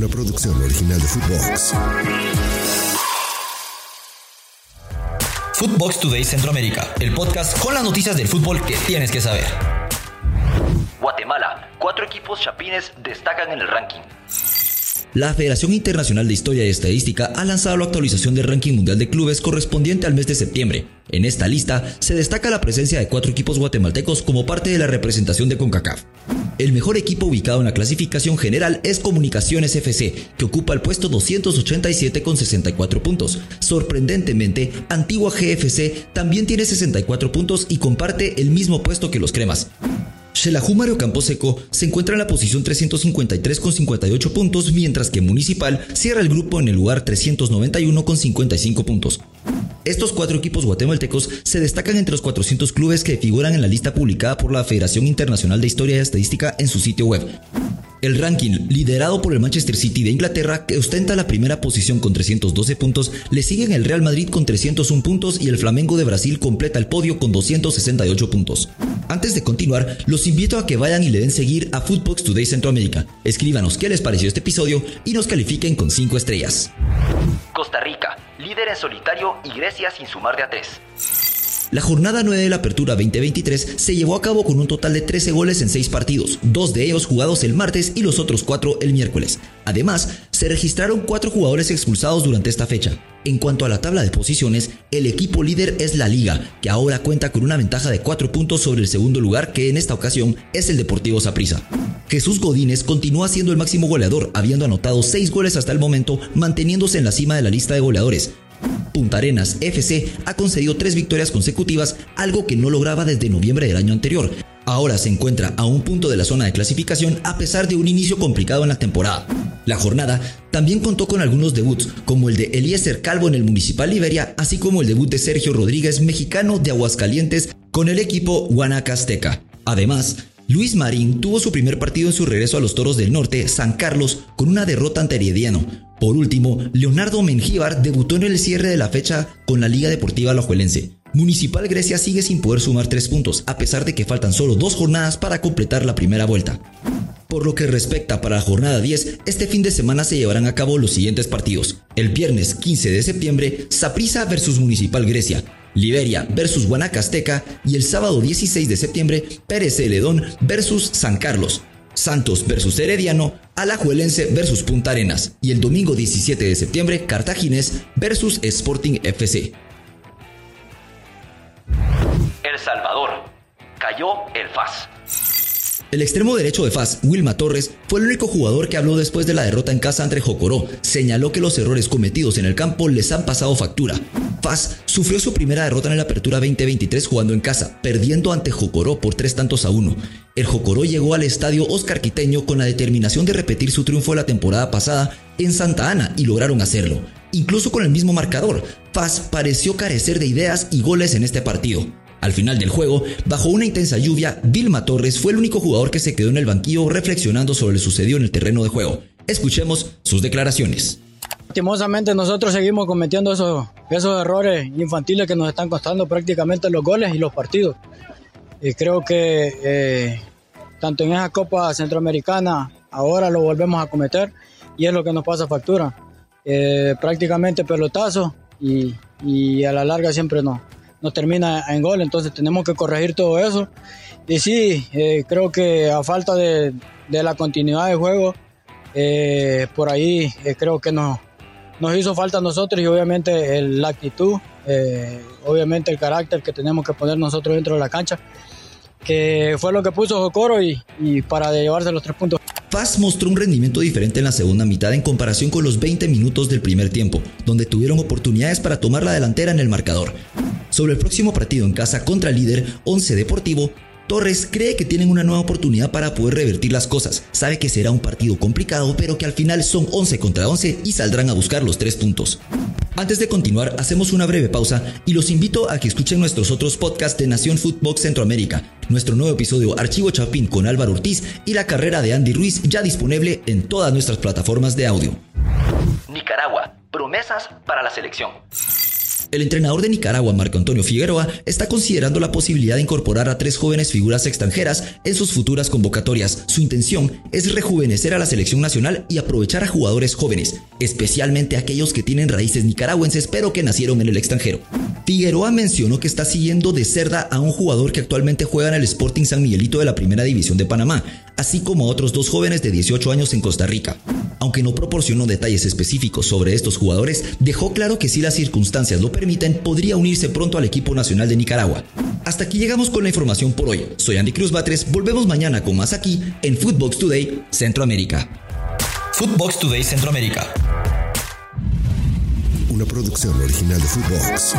una producción original de Footbox. Footbox Today Centroamérica, el podcast con las noticias del fútbol que tienes que saber. Guatemala, cuatro equipos chapines destacan en el ranking. La Federación Internacional de Historia y Estadística ha lanzado la actualización del ranking mundial de clubes correspondiente al mes de septiembre. En esta lista se destaca la presencia de cuatro equipos guatemaltecos como parte de la representación de CONCACAF. El mejor equipo ubicado en la clasificación general es Comunicaciones FC, que ocupa el puesto 287 con 64 puntos. Sorprendentemente, Antigua GFC también tiene 64 puntos y comparte el mismo puesto que los Cremas. Xelajú Mario Camposeco se encuentra en la posición 353 con 58 puntos, mientras que Municipal cierra el grupo en el lugar 391 con 55 puntos. Estos cuatro equipos guatemaltecos se destacan entre los 400 clubes que figuran en la lista publicada por la Federación Internacional de Historia y Estadística en su sitio web. El ranking, liderado por el Manchester City de Inglaterra, que ostenta la primera posición con 312 puntos, le siguen el Real Madrid con 301 puntos y el Flamengo de Brasil completa el podio con 268 puntos. Antes de continuar, los invito a que vayan y le den seguir a Footbox Today Centroamérica. Escríbanos qué les pareció este episodio y nos califiquen con 5 estrellas. Costa Rica, líder en solitario y Grecia sin sumar de a 3. La jornada 9 de la Apertura 2023 se llevó a cabo con un total de 13 goles en 6 partidos, dos de ellos jugados el martes y los otros 4 el miércoles. Además, se registraron 4 jugadores expulsados durante esta fecha. En cuanto a la tabla de posiciones, el equipo líder es la Liga, que ahora cuenta con una ventaja de 4 puntos sobre el segundo lugar, que en esta ocasión es el Deportivo Saprissa. Jesús Godínez continúa siendo el máximo goleador, habiendo anotado 6 goles hasta el momento, manteniéndose en la cima de la lista de goleadores. Punta Arenas FC ha concedido tres victorias consecutivas, algo que no lograba desde noviembre del año anterior. Ahora se encuentra a un punto de la zona de clasificación a pesar de un inicio complicado en la temporada. La jornada también contó con algunos debuts, como el de Eliezer Calvo en el Municipal Liberia, así como el debut de Sergio Rodríguez, mexicano de Aguascalientes, con el equipo Guanacasteca. Además, Luis Marín tuvo su primer partido en su regreso a los Toros del Norte, San Carlos, con una derrota ante Herediano. Por último, Leonardo Mengíbar debutó en el cierre de la fecha con la Liga Deportiva Alajuelense. Municipal Grecia sigue sin poder sumar tres puntos, a pesar de que faltan solo dos jornadas para completar la primera vuelta. Por lo que respecta para la jornada 10, este fin de semana se llevarán a cabo los siguientes partidos. El viernes 15 de septiembre, Saprissa versus Municipal Grecia. Liberia versus Guanacasteca y el sábado 16 de septiembre Pérez Celedón versus San Carlos, Santos versus Herediano, Alajuelense versus Punta Arenas y el domingo 17 de septiembre Cartaginés versus Sporting FC. El Salvador. Cayó el FAS. El extremo derecho de FAS, Wilma Torres, fue el único jugador que habló después de la derrota en casa ante Jocoró. Señaló que los errores cometidos en el campo les han pasado factura. FAS sufrió su primera derrota en la Apertura 2023 jugando en casa, perdiendo ante Jocoró por tres tantos a uno. El Jocoró llegó al estadio Oscar Quiteño con la determinación de repetir su triunfo la temporada pasada en Santa Ana y lograron hacerlo. Incluso con el mismo marcador, FAS pareció carecer de ideas y goles en este partido. Al final del juego, bajo una intensa lluvia, Vilma Torres fue el único jugador que se quedó en el banquillo reflexionando sobre lo sucedido en el terreno de juego. Escuchemos sus declaraciones. Lastimosamente nosotros seguimos cometiendo esos, esos errores infantiles que nos están costando prácticamente los goles y los partidos. Y creo que eh, tanto en esa Copa Centroamericana ahora lo volvemos a cometer y es lo que nos pasa factura. Eh, prácticamente pelotazo y, y a la larga siempre no, nos termina en gol, entonces tenemos que corregir todo eso. Y sí, eh, creo que a falta de, la continuidad de juego, eh, por ahí eh, creo que nos, nos hizo falta a nosotros y obviamente la actitud, obviamente el carácter que tenemos que poner nosotros dentro de la cancha, que fue lo que puso Jocoro y, y para llevarse los tres puntos. Paz mostró un rendimiento diferente en la segunda mitad en comparación con los 20 minutos del primer tiempo, donde tuvieron oportunidades para tomar la delantera en el marcador. Sobre el próximo partido en casa contra el líder 11 Deportivo, Torres cree que tienen una nueva oportunidad para poder revertir las cosas. Sabe que será un partido complicado, pero que al final son 11 contra 11 y saldrán a buscar los tres puntos. Antes de continuar, hacemos una breve pausa y los invito a que escuchen nuestros otros podcasts de Nación Footbox Centroamérica, nuestro nuevo episodio Archivo Chapín con Álvaro Ortiz y la carrera de Andy Ruiz ya disponible en todas nuestras plataformas de audio. Nicaragua, promesas para la selección. El entrenador de Nicaragua, Marco Antonio Figueroa, está considerando la posibilidad de incorporar a tres jóvenes figuras extranjeras en sus futuras convocatorias. Su intención es rejuvenecer a la selección nacional y aprovechar a jugadores jóvenes, especialmente aquellos que tienen raíces nicaragüenses pero que nacieron en el extranjero. Figueroa mencionó que está siguiendo de cerda a un jugador que actualmente juega en el Sporting San Miguelito de la Primera División de Panamá, así como a otros dos jóvenes de 18 años en Costa Rica. Aunque no proporcionó detalles específicos sobre estos jugadores, dejó claro que si las circunstancias lo permiten, podría unirse pronto al equipo nacional de Nicaragua. Hasta aquí llegamos con la información por hoy. Soy Andy Cruz Batres, volvemos mañana con más aquí en Footbox Today Centroamérica. Footbox Today Centroamérica. Una producción original de Footbox.